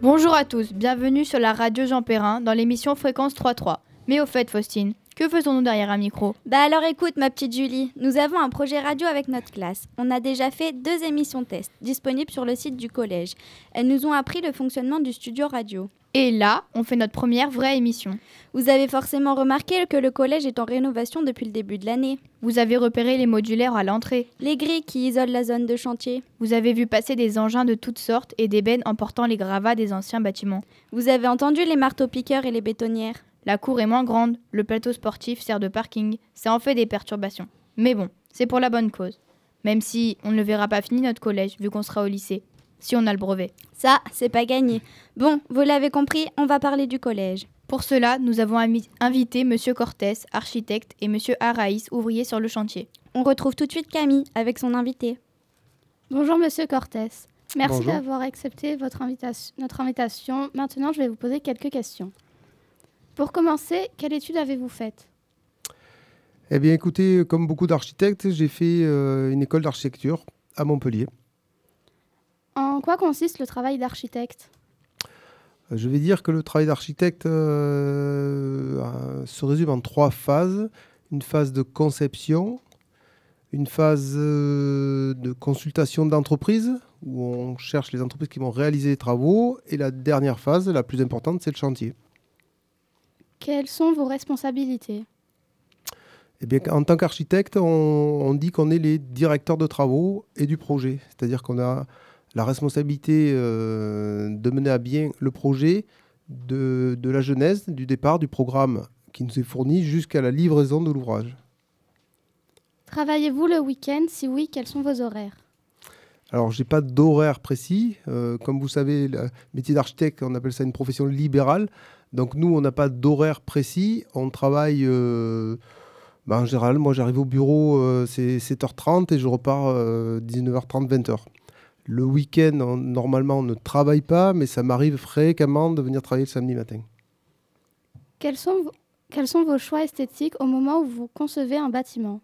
Bonjour à tous, bienvenue sur la radio Jean Perrin dans l'émission Fréquence 3.3. Mais au fait, Faustine, que faisons-nous derrière un micro? Bah alors écoute ma petite Julie, nous avons un projet radio avec notre classe. On a déjà fait deux émissions test disponibles sur le site du collège. Elles nous ont appris le fonctionnement du studio radio. Et là, on fait notre première vraie émission. Vous avez forcément remarqué que le collège est en rénovation depuis le début de l'année. Vous avez repéré les modulaires à l'entrée. Les grilles qui isolent la zone de chantier. Vous avez vu passer des engins de toutes sortes et des bennes emportant les gravats des anciens bâtiments. Vous avez entendu les marteaux-piqueurs et les bétonnières. La cour est moins grande, le plateau sportif sert de parking, ça en fait des perturbations. Mais bon, c'est pour la bonne cause. Même si on ne le verra pas fini notre collège vu qu'on sera au lycée. Si on a le brevet. Ça, c'est pas gagné. Bon, vous l'avez compris, on va parler du collège. Pour cela, nous avons invité Monsieur Cortès, architecte, et Monsieur Araïs, ouvrier sur le chantier. On retrouve tout de suite Camille avec son invité. Bonjour Monsieur Cortès. Merci d'avoir accepté votre invitation, notre invitation. Maintenant, je vais vous poser quelques questions. Pour commencer, quelle étude avez-vous faite? Eh bien, écoutez, comme beaucoup d'architectes, j'ai fait euh, une école d'architecture à Montpellier. En quoi consiste le travail d'architecte? Euh, Je vais dire que le travail d'architecte euh, euh, se résume en trois phases. Une phase de conception, une phase euh, de consultation d'entreprise, où on cherche les entreprises qui vont réaliser les travaux, et la dernière phase, la plus importante, c'est le chantier. Quelles sont vos responsabilités? Eh bien, en tant qu'architecte, on, on dit qu'on est les directeurs de travaux et du projet. C'est-à-dire qu'on a la responsabilité euh, de mener à bien le projet de, de la genèse, du départ, du programme qui nous est fourni jusqu'à la livraison de l'ouvrage. Travaillez-vous le week-end? Si oui, quels sont vos horaires? Alors, je n'ai pas d'horaire précis. Euh, comme vous savez, le métier d'architecte, on appelle ça une profession libérale. Donc, nous, on n'a pas d'horaire précis. On travaille, euh, ben, en général, moi, j'arrive au bureau, euh, c'est 7h30 et je repars euh, 19h30, 20h. Le week-end, on- normalement, on ne travaille pas, mais ça m'arrive fréquemment de venir travailler le samedi matin. quels sont, vo- quels sont vos choix esthétiques au moment où vous concevez un bâtiment?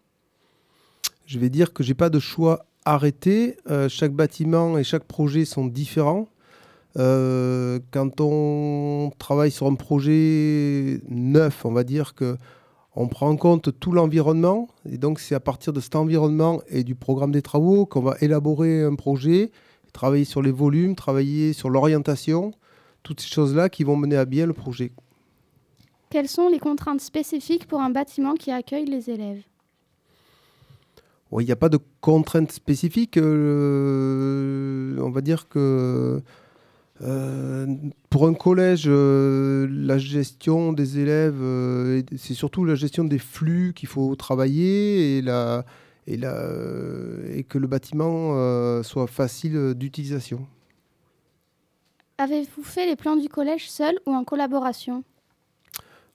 Je vais dire que j'ai pas de choix arrêté. Euh, chaque bâtiment et chaque projet sont différents. Euh, quand on travaille sur un projet neuf, on va dire que on prend en compte tout l'environnement. Et donc, c'est à partir de cet environnement et du programme des travaux qu'on va élaborer un projet, travailler sur les volumes, travailler sur l'orientation, toutes ces choses-là qui vont mener à bien le projet. Quelles sont les contraintes spécifiques pour un bâtiment qui accueille les élèves? Il n'y a pas de contraintes spécifiques. euh, on va dire que euh, pour un collège, euh, la gestion des élèves, euh, c'est surtout la gestion des flux qu'il faut travailler et, la, et, la, et que le bâtiment soit facile d'utilisation. Avez-vous fait les plans du collège seul ou en collaboration?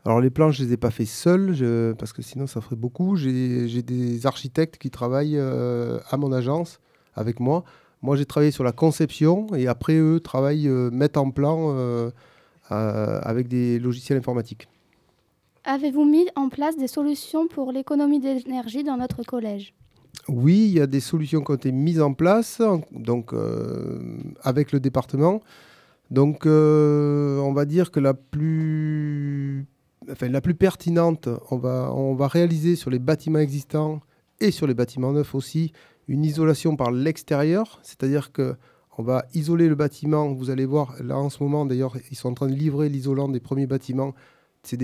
Alors les plans, je ne les ai pas faits seuls, je- parce que sinon ça ferait beaucoup. J'ai des architectes qui travaillent à mon agence avec moi. Moi, j'ai travaillé sur la conception et après, eux travaillent, euh, mettent en plan euh, euh, avec des logiciels informatiques. Avez-vous mis en place des solutions pour l'économie d'énergie dans notre collège? Oui, il y a des solutions qui ont été mises en place donc, avec le département. Donc, on va dire que la plus, enfin, la plus pertinente, on va, on va réaliser sur les bâtiments existants et sur les bâtiments neufs aussi une isolation par l'extérieur, c'est-à-dire que on va isoler le bâtiment. Vous allez voir, là en ce moment d'ailleurs, ils sont en train de livrer l'isolant des premiers bâtiments. C'est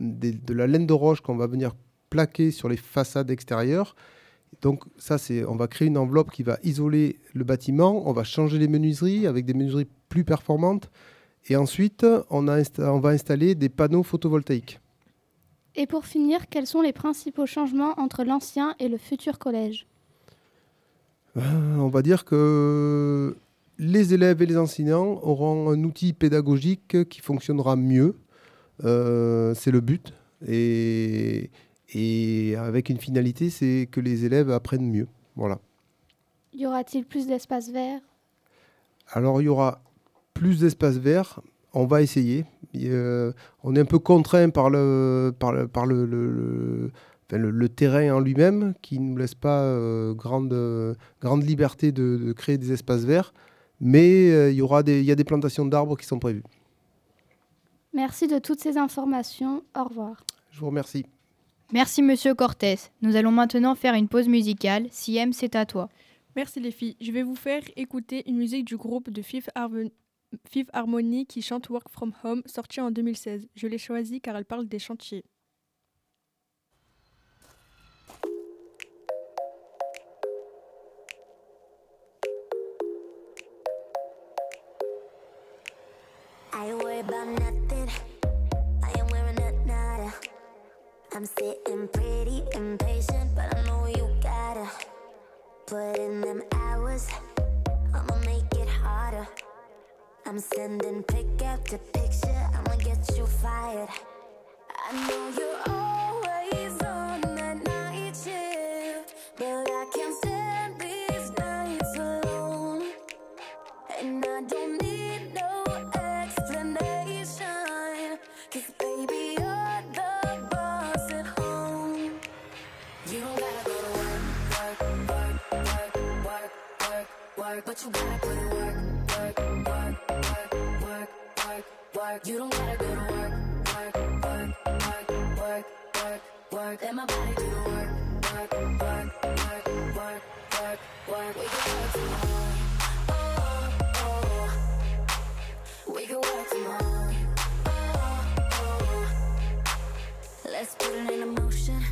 de la laine de roche qu'on va venir plaquer sur les façades extérieures. Donc ça, c'est, on va créer une enveloppe qui va isoler le bâtiment. On va changer les menuiseries avec des menuiseries plus performantes. Et ensuite, on, va installer des panneaux photovoltaïques. Et pour finir, quels sont les principaux changements entre l'ancien et le futur collège? On va dire que les élèves et les enseignants auront un outil pédagogique qui fonctionnera mieux. Euh, c'est le but. Et, et avec une finalité, c'est que les élèves apprennent mieux. Voilà. Y aura-t-il plus d'espace vert? Alors, il y aura plus d'espace vert. On va essayer. Euh, on est un peu contraint par le, par le, par le, le- le- enfin, le- le terrain en lui-même qui ne nous laisse pas euh, grande, euh, grande liberté de, de créer des espaces verts. Mais euh, il y aura des, il y a des plantations d'arbres qui sont prévues. Merci de toutes ces informations. Au revoir. Je vous remercie. Merci Monsieur Cortés. Nous allons maintenant faire une pause musicale. Siem, c'est à toi. Merci les filles. Je vais vous faire écouter une musique du groupe de Fifth, Harmon- Fifth Harmony qui chante Work From Home, sortie en 2016. Je l'ai choisie car elle parle des chantiers. Nothing. I am wearing a nada. I'm sitting pretty impatient, but I know you gotta put in them hours. I'ma make it harder. I'm sending pick after picture. I'ma get you fired. I know you're work. You don't gotta go to work, work, work, work, work, work, work. Let my body do the work, work, work, work, work, work, work. We can work tomorrow. Oh, oh we can work tomorrow. Let's put it in motion.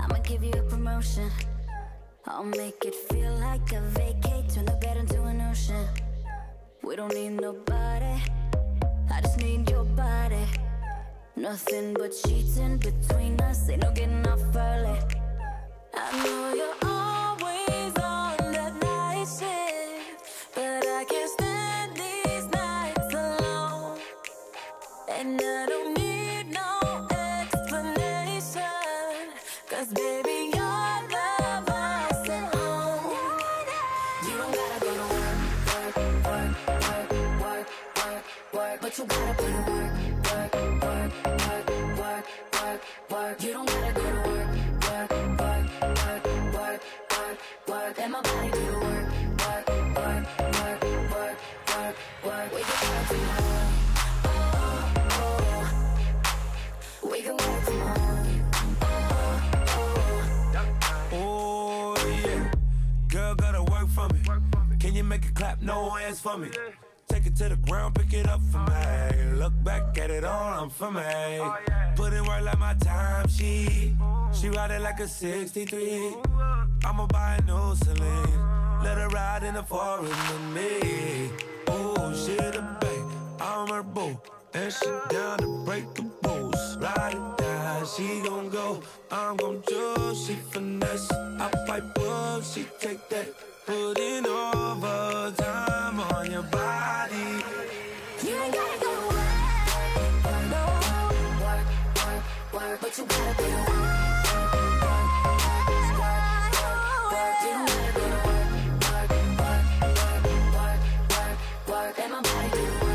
I'ma give you a promotion. I'll make it feel like a vacate, turn the bed into an ocean. We don't need nobody. Just need your body. Nothing but sheets in between us. Ain't no getting off early. I know you're for me. Take it to the ground, pick it up for me. Look back at it all, I'm for me. Put in work like my time sheet. She ride it like a 63. I'ma buy a new Celine. Let her ride in the forest with me. Oh, she the babe, I'm her boo. And she down to break the rules. Ride it down, she gon' go. I'm gon' choose, she finesse. I pipe up, she take that. Put in overtime Let my body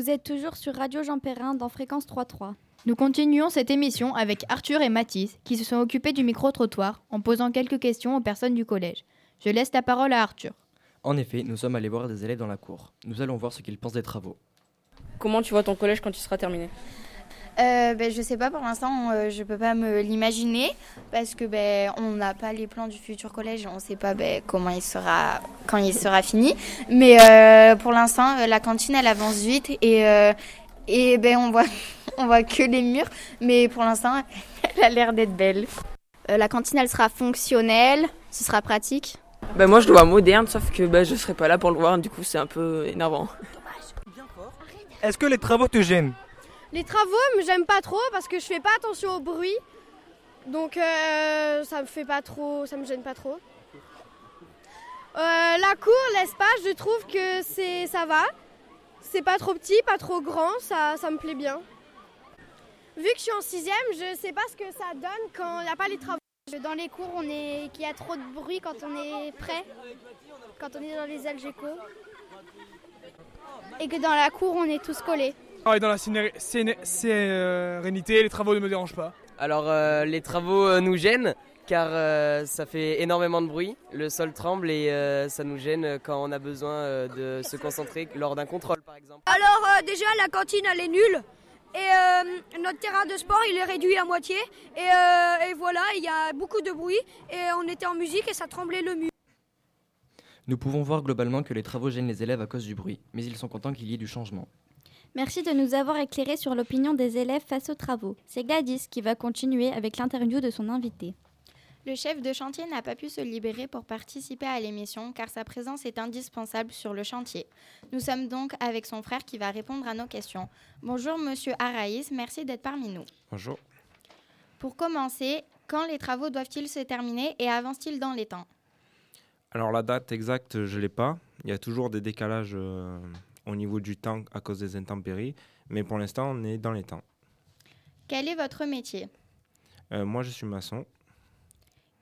Vous êtes toujours sur Radio Jean Perrin dans Fréquence 3.3. Nous continuons cette émission avec Arthur et Mathis qui se sont occupés du micro-trottoir en posant quelques questions aux personnes du collège. Je laisse la parole à Arthur. En effet, nous sommes allés voir des élèves dans la cour. Nous allons voir ce qu'ils pensent des travaux. Comment tu vois ton collège quand il sera terminé? Euh, ben, je sais pas pour l'instant, euh, je peux pas me l'imaginer parce que ben on n'a pas les plans du futur collège, on sait pas ben, comment il sera quand il sera fini. Mais euh, pour l'instant, euh, la cantine elle avance vite et euh, et ben on voit on voit que les murs, mais pour l'instant elle a l'air d'être belle. Euh, la cantine, elle sera fonctionnelle, ce sera pratique. Bah moi je le vois moderne, sauf que bah, je serai pas là pour le voir, du coup c'est un peu énervant. Est-ce que les travaux te gênent? Les travaux, j'aime pas trop parce que je fais pas attention au bruit. Donc euh, ça me fait pas trop, ça me gêne pas trop. Euh, la cour, l'espace, je trouve que c'est ça va. C'est pas trop petit, pas trop grand, ça, ça me plaît bien. Vu que je suis en sixième, je sais pas ce que ça donne quand il n'y a pas les travaux. Dans les cours, on est qu'il y a trop de bruit quand on est prêt, quand on est dans les algécos. Et que dans la cour, on est tous collés. Ah, et dans la séné- sérénité, les travaux ne me dérangent pas. Alors euh, les travaux euh, nous gênent car euh, ça fait énormément de bruit, le sol tremble et euh, ça nous gêne quand on a besoin euh, de se concentrer lors d'un contrôle par exemple. Alors euh, déjà la cantine elle est nulle et euh, notre terrain de sport il est réduit à moitié et, euh, et voilà il y a beaucoup de bruit et on était en musique et ça tremblait le mur. Nous pouvons voir globalement que les travaux gênent les élèves à cause du bruit, mais ils sont contents qu'il y ait du changement. Merci de nous avoir éclairé sur l'opinion des élèves face aux travaux. C'est Gladys qui va continuer avec l'interview de son invité. Le chef de chantier n'a pas pu se libérer pour participer à l'émission car sa présence est indispensable sur le chantier. Nous sommes donc avec son frère qui va répondre à nos questions. Bonjour Monsieur Araïs, merci d'être parmi nous. Bonjour. Pour commencer, quand les travaux doivent-ils se terminer et avancent-ils dans les temps? Alors la date exacte, je ne l'ai pas. Il y a toujours des décalages euh, au niveau du temps à cause des intempéries, mais pour l'instant, on est dans les temps. Quel est votre métier? Euh, moi, je suis maçon.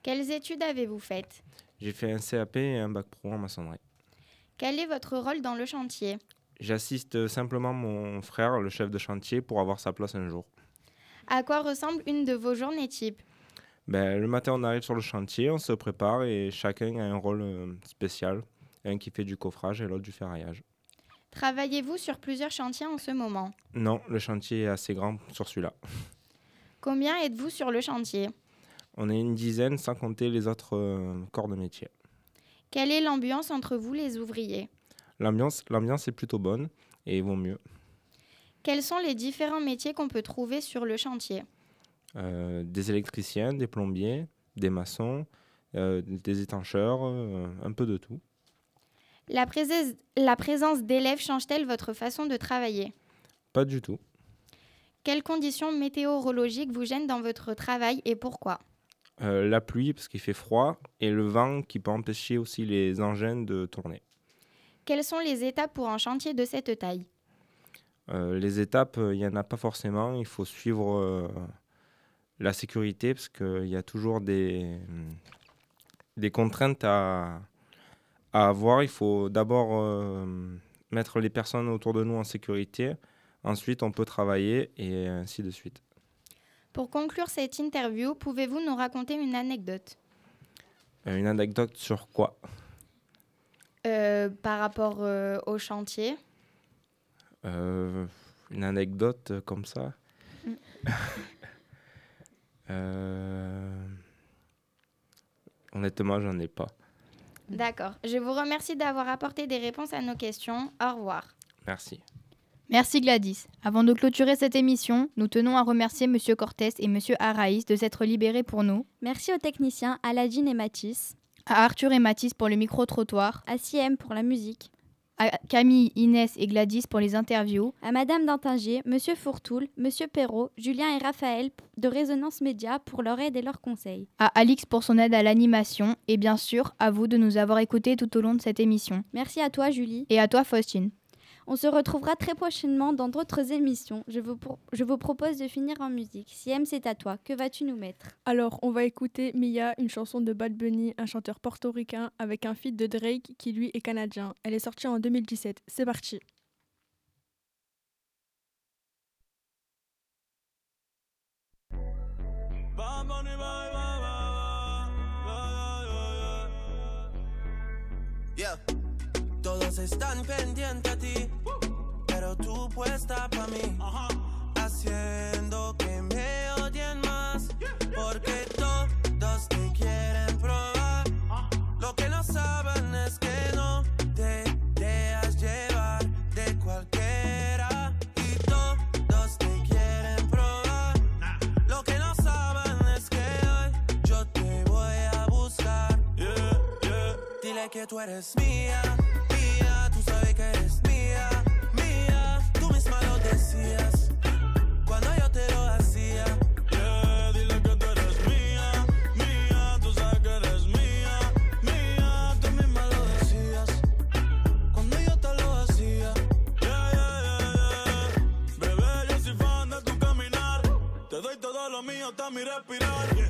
Quelles études avez-vous faites? J'ai fait un CAP et un bac pro en maçonnerie. Quel est votre rôle dans le chantier? J'assiste simplement mon frère, le chef de chantier, pour avoir sa place un jour. À quoi ressemble une de vos journées type Ben, le matin, on arrive sur le chantier, on se prépare et chacun a un rôle euh, spécial. Un qui fait du coffrage et l'autre du ferraillage. Travaillez-vous sur plusieurs chantiers en ce moment? Non, le chantier est assez grand sur celui-là. Combien êtes-vous sur le chantier? On est une dizaine sans compter les autres euh, corps de métier. Quelle est l'ambiance entre vous les ouvriers? L'ambiance, l'ambiance est plutôt bonne et vaut mieux. Quels sont les différents métiers qu'on peut trouver sur le chantier? Euh, des électriciens, des plombiers, des maçons, euh, des étancheurs, un peu de tout. La, présence- la présence d'élèves change-t-elle votre façon de travailler? Pas du tout. Quelles conditions météorologiques vous gênent dans votre travail et pourquoi? Euh, la pluie parce qu'il fait froid et le vent qui peut empêcher aussi les engins de tourner. Quelles sont les étapes pour un chantier de cette taille? Euh, les étapes, euh, il n'y en a pas forcément. Il faut suivre euh, la sécurité parce qu'il y a toujours des, des contraintes à, à avoir. Il faut d'abord euh, mettre les personnes autour de nous en sécurité. Ensuite, on peut travailler et ainsi de suite. Pour conclure cette interview, pouvez-vous nous raconter une anecdote? Euh, une anecdote sur quoi? Euh, par rapport au chantier Une anecdote comme ça? Mm. Honnêtement, j'en ai pas. D'accord. Je vous remercie d'avoir apporté des réponses à nos questions. Au revoir. Merci. Merci Gladys. Avant de clôturer cette émission, nous tenons à remercier Monsieur Cortés et Monsieur Araïs de s'être libérés pour nous. Merci aux techniciens Aladine et Mathis. À Arthur et Mathis pour le micro-trottoir. À Siem pour la musique. À Camille, Inès et Gladys pour les interviews. À Madame Dantinger, Monsieur Fourtoul, Monsieur Perrault, Julien et Raphaël de Résonance Média pour leur aide et leurs conseils. À Alix pour son aide à l'animation. Et bien sûr, à vous de nous avoir écoutés tout au long de cette émission. Merci à toi Julie. Et à toi Faustine. On se retrouvera très prochainement dans d'autres émissions. Je vous, pro- je vous propose de finir en musique. Siem, c'est à toi. Que vas-tu nous mettre? Alors, on va écouter Mia, une chanson de Bad Bunny, un chanteur portoricain, avec un feat de Drake qui lui est canadien. Elle est sortie en 2017. C'est parti. Yeah. Todos están pendientes a ti, pero tú puesta pa' mí. Haciendo que me odien más, porque todos te quieren probar. Lo que no saben es que no te dejas llevar de cualquiera. Y todos te quieren probar. Lo que no saben es que hoy yo te voy a buscar. Dile que tú eres mía, extraño está mi respirar.